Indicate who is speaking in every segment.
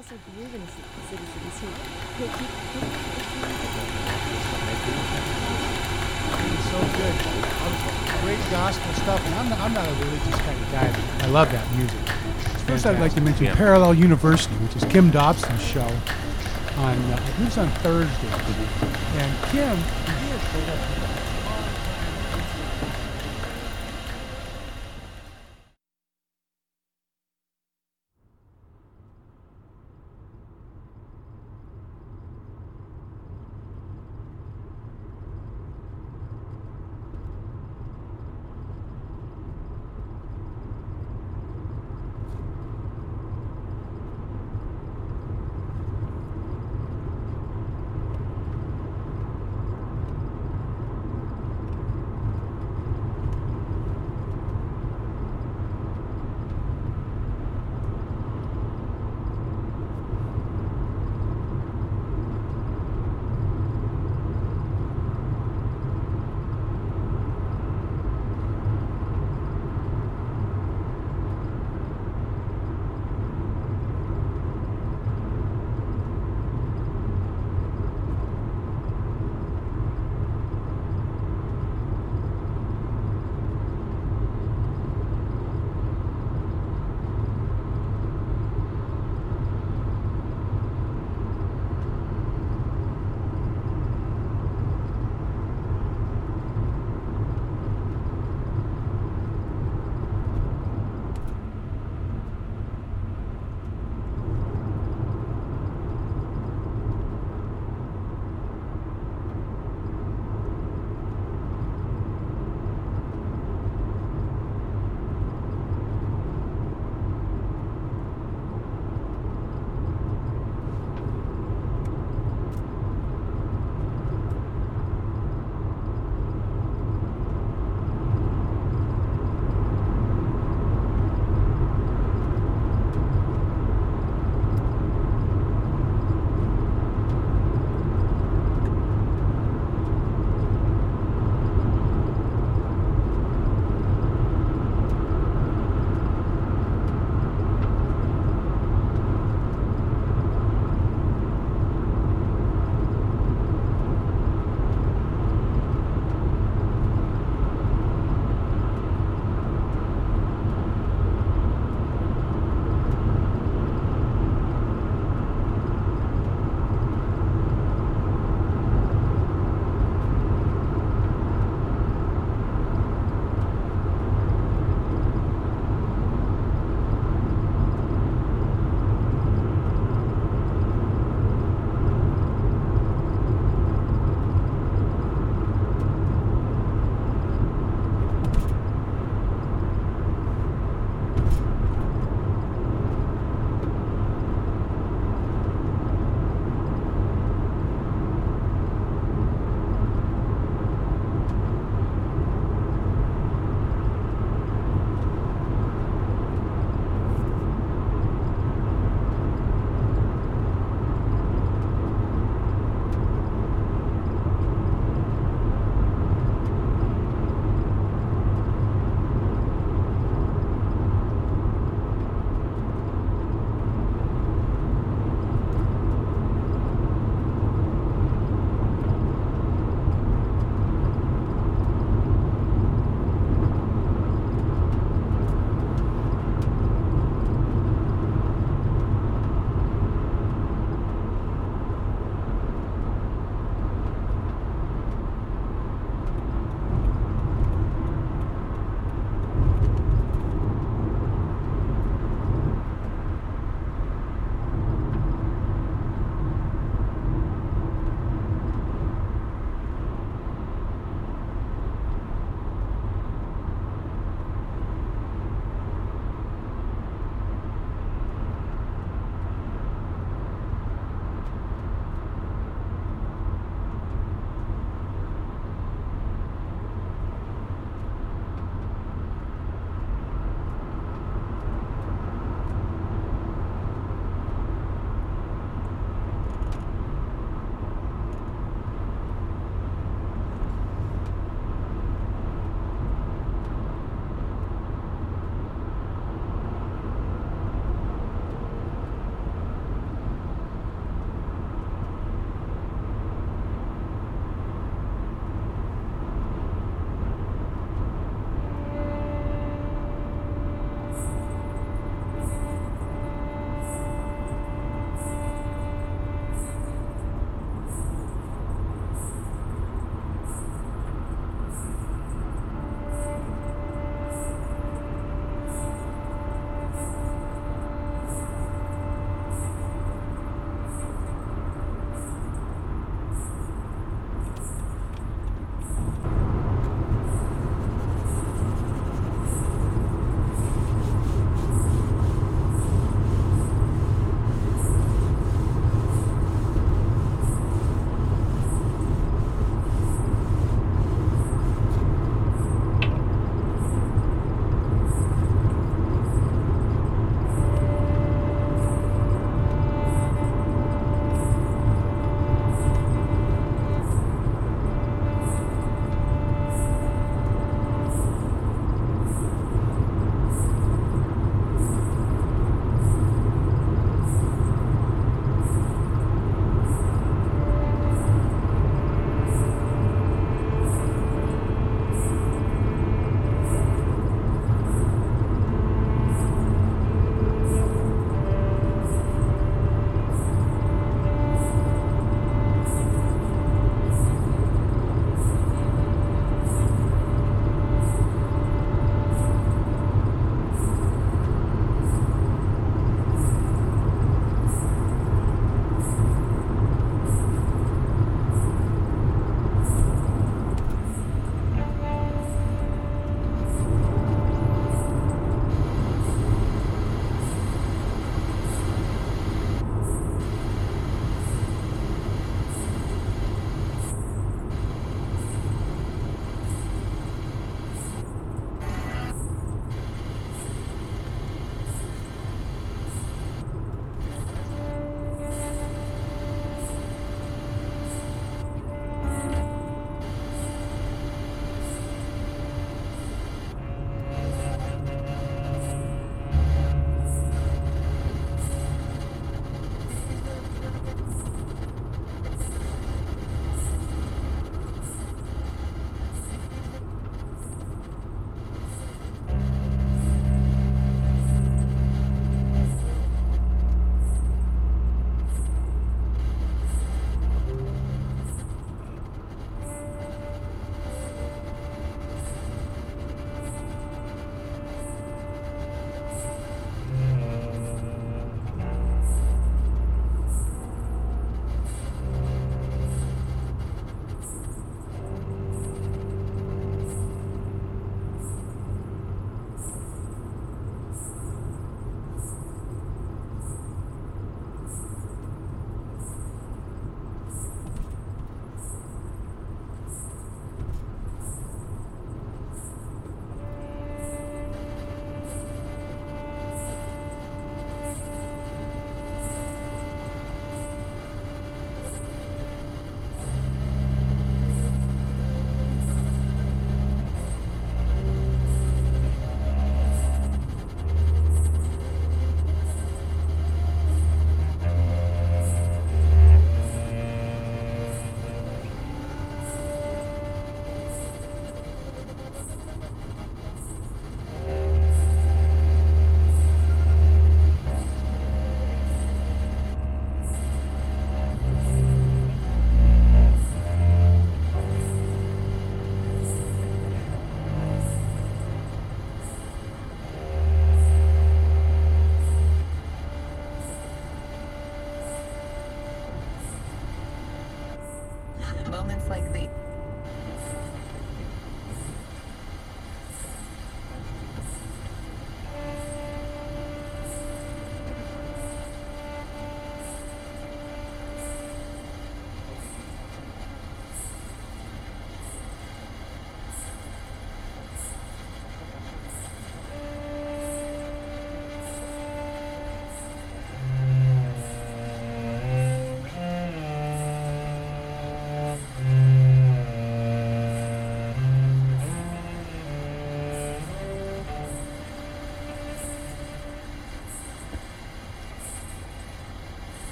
Speaker 1: also believe in citizens who who keep.
Speaker 2: So good. Great gospel stuff. And I'm not, I'm not a religious kind of guy, but I love that music. First, I'd like to mention
Speaker 3: Yeah.
Speaker 2: Parallel University, which is Kim Dobson's show on, uh, I believe it's on Thursday. And Kim,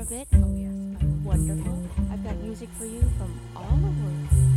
Speaker 4: a
Speaker 1: bit?
Speaker 5: Oh, yes.
Speaker 1: Wonderful. I've got music for you from all over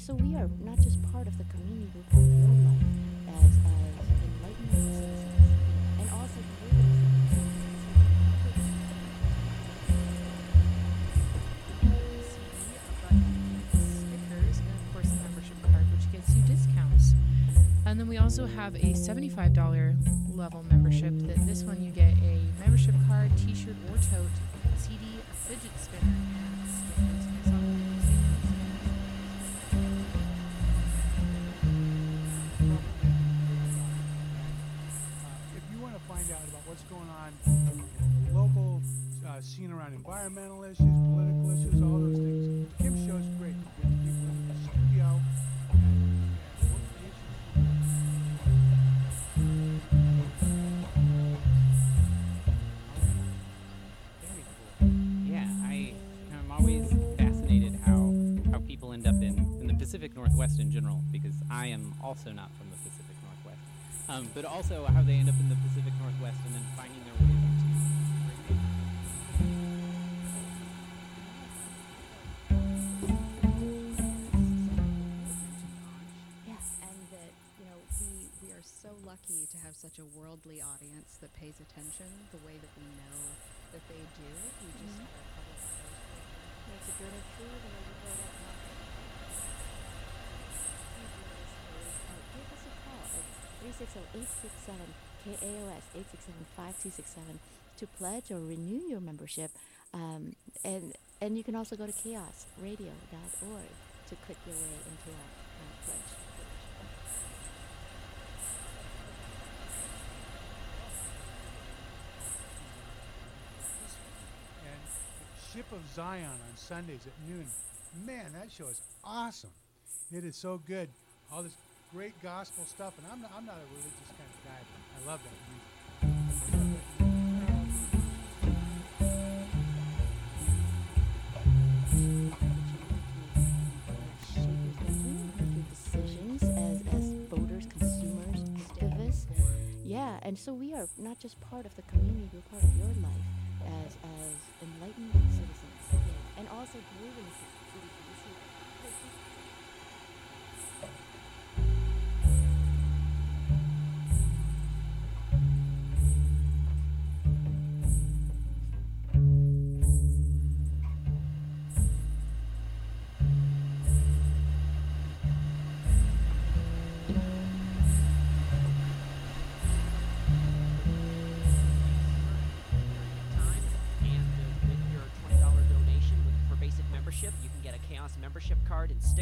Speaker 6: so
Speaker 1: we are not just part of the community, but part of your life as, as enlightened citizens and also creators. And
Speaker 6: then we also have a $75 level membership that this one you get a membership card, t-shirt or tote, CD, a fidget spinner,
Speaker 7: also not from the Pacific Northwest. Um, but also how they end up in the Pacific Northwest and then finding their way into
Speaker 1: Yeah.
Speaker 8: and that you know we we are so lucky to have such a worldly audience that pays attention the way that we know that they do. We just had our public affairs program.
Speaker 1: Makes a good of truth and 867 KAOS 867 to pledge or renew your membership. Um, and, and you can also go to kaosradio.org to click your way into our pledge.
Speaker 2: pledge. Ship of Zion on Sundays at noon. Man, that show is awesome. It is so good. All this great gospel stuff, and I'm not, I'm not a religious kind of guy, but I love that music.
Speaker 1: Yeah, and so we are not just part of the community, we're part of your life as as enlightened citizens. And also grooving citizens.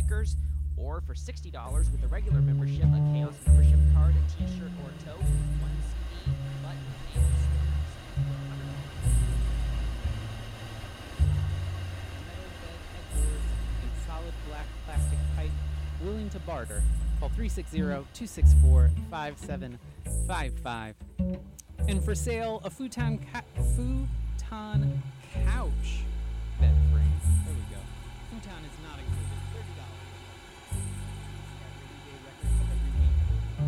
Speaker 4: Stickers. Or for sixty dollars with a regular membership, a KAOS membership card, a T-shirt or a tote, one CD, button, and
Speaker 7: solid black plastic pipe willing to barter. Call 360-264-5755. And for sale, a futon ca- futon couch bed frame. There we go. Futon is not included.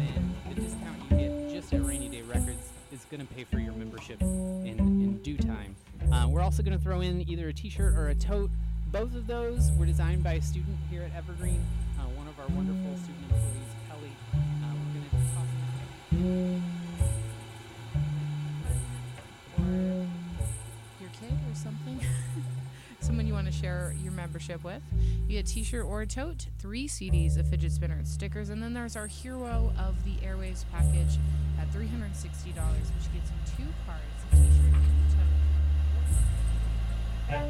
Speaker 7: Then the discount you get just at Rainy Day Records is going to pay for your membership in, in due time. Uh, we're also going to throw in either a T-shirt or a tote. Both of those were designed by a student here at Evergreen, uh, one of our wonderful student employees, Kelly. Uh, we're going to toss
Speaker 6: or your kid or something. Someone you want to share your membership with. You get a t-shirt or a tote, three CDs, a fidget spinner, and stickers, and then there's our Hero of the Airwaves package at $360, which gets you two cards, a t-shirt, and a tote.
Speaker 9: Uh,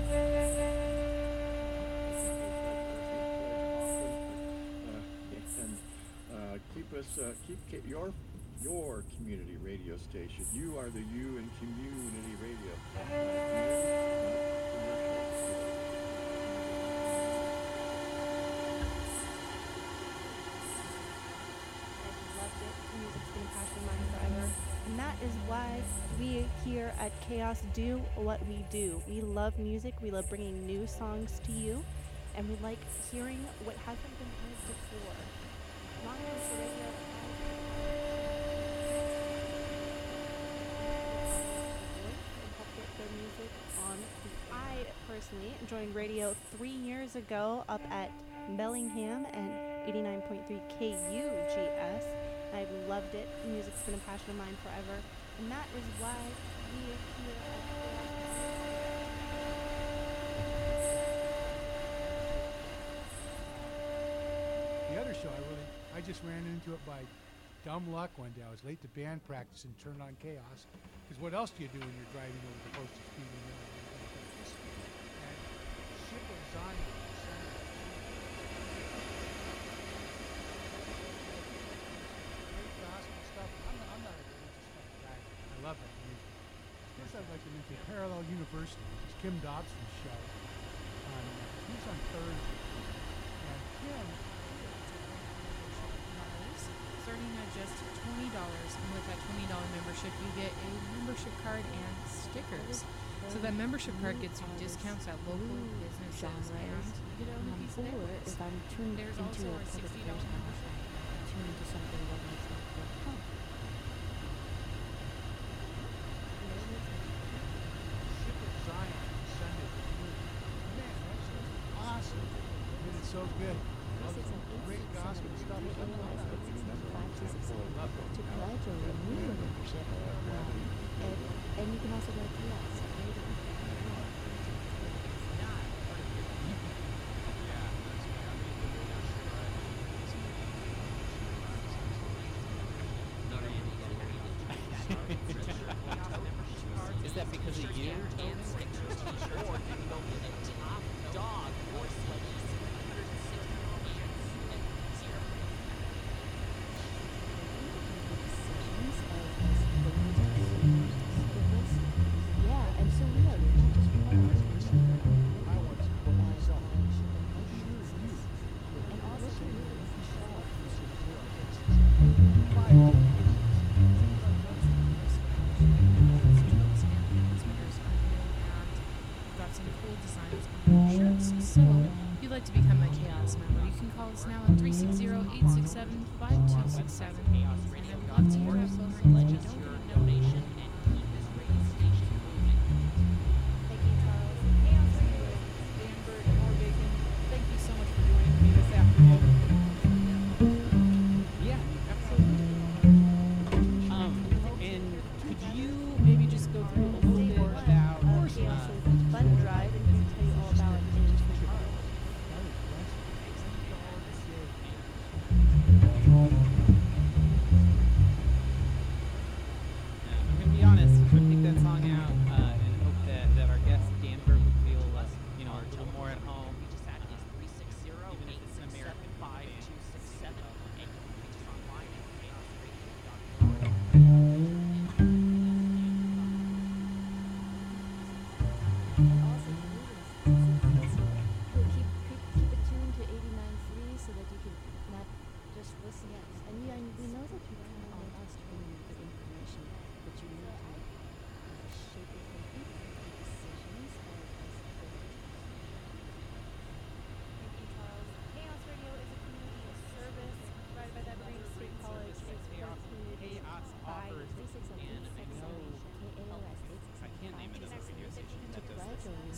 Speaker 9: and keep us, uh, keep your your community radio station. You are the you in community radio. Uh, community, not commercial.
Speaker 10: I've loved it. Forever. And that is why we here at KAOS do what we do. We love music. We love bringing new songs to you. And we like hearing what hasn't been heard before. I personally joined radio three years ago up at Bellingham and 89.3 KUGS. I loved it. Music's been a passion of mine forever. And that is why we are here
Speaker 2: The other show, I really, I just ran into it by dumb luck one day. I was late to band practice and turned on KAOS. Because what else do you do when you're driving over the posted speed? And shit was on. Parallel University, which is Kim Dobson's show. On, uh, he's on Thursday. And Kim
Speaker 6: starting at just $20. And with that $20 membership, you get a membership card and stickers. So that membership card gets you discounts at local businesses. And you get a
Speaker 1: um, if I'm turned
Speaker 6: There's
Speaker 1: into a public person, tuned into something that
Speaker 6: now at 360-867-5267. And I would love to hear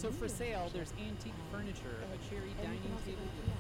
Speaker 11: So for
Speaker 7: sale, there's antique furniture, a cherry dining table with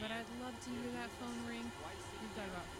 Speaker 12: but I'd love to hear that phone ring. We've got about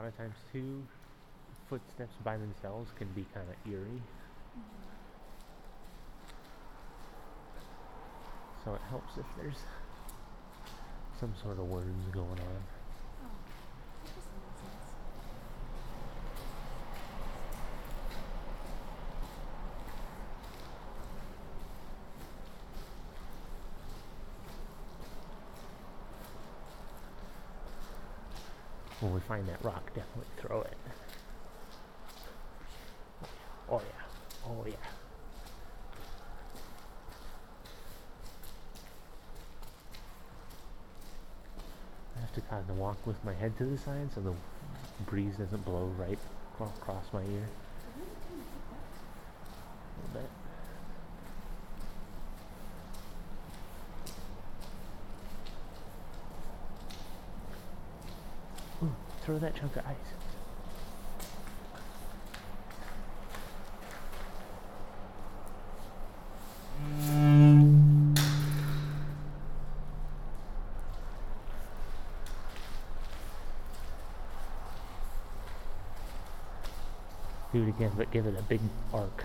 Speaker 13: Lot of times too, footsteps by themselves can be kind of eerie. Mm-hmm. So it helps if there's some sort of words going on. When we find that rock, definitely throw it. Oh yeah. Oh yeah. I have to kind of walk with my head to the side so the breeze doesn't blow right across my ear. A little bit. Ooh, throw that chunk of ice. Do it give it a big arc.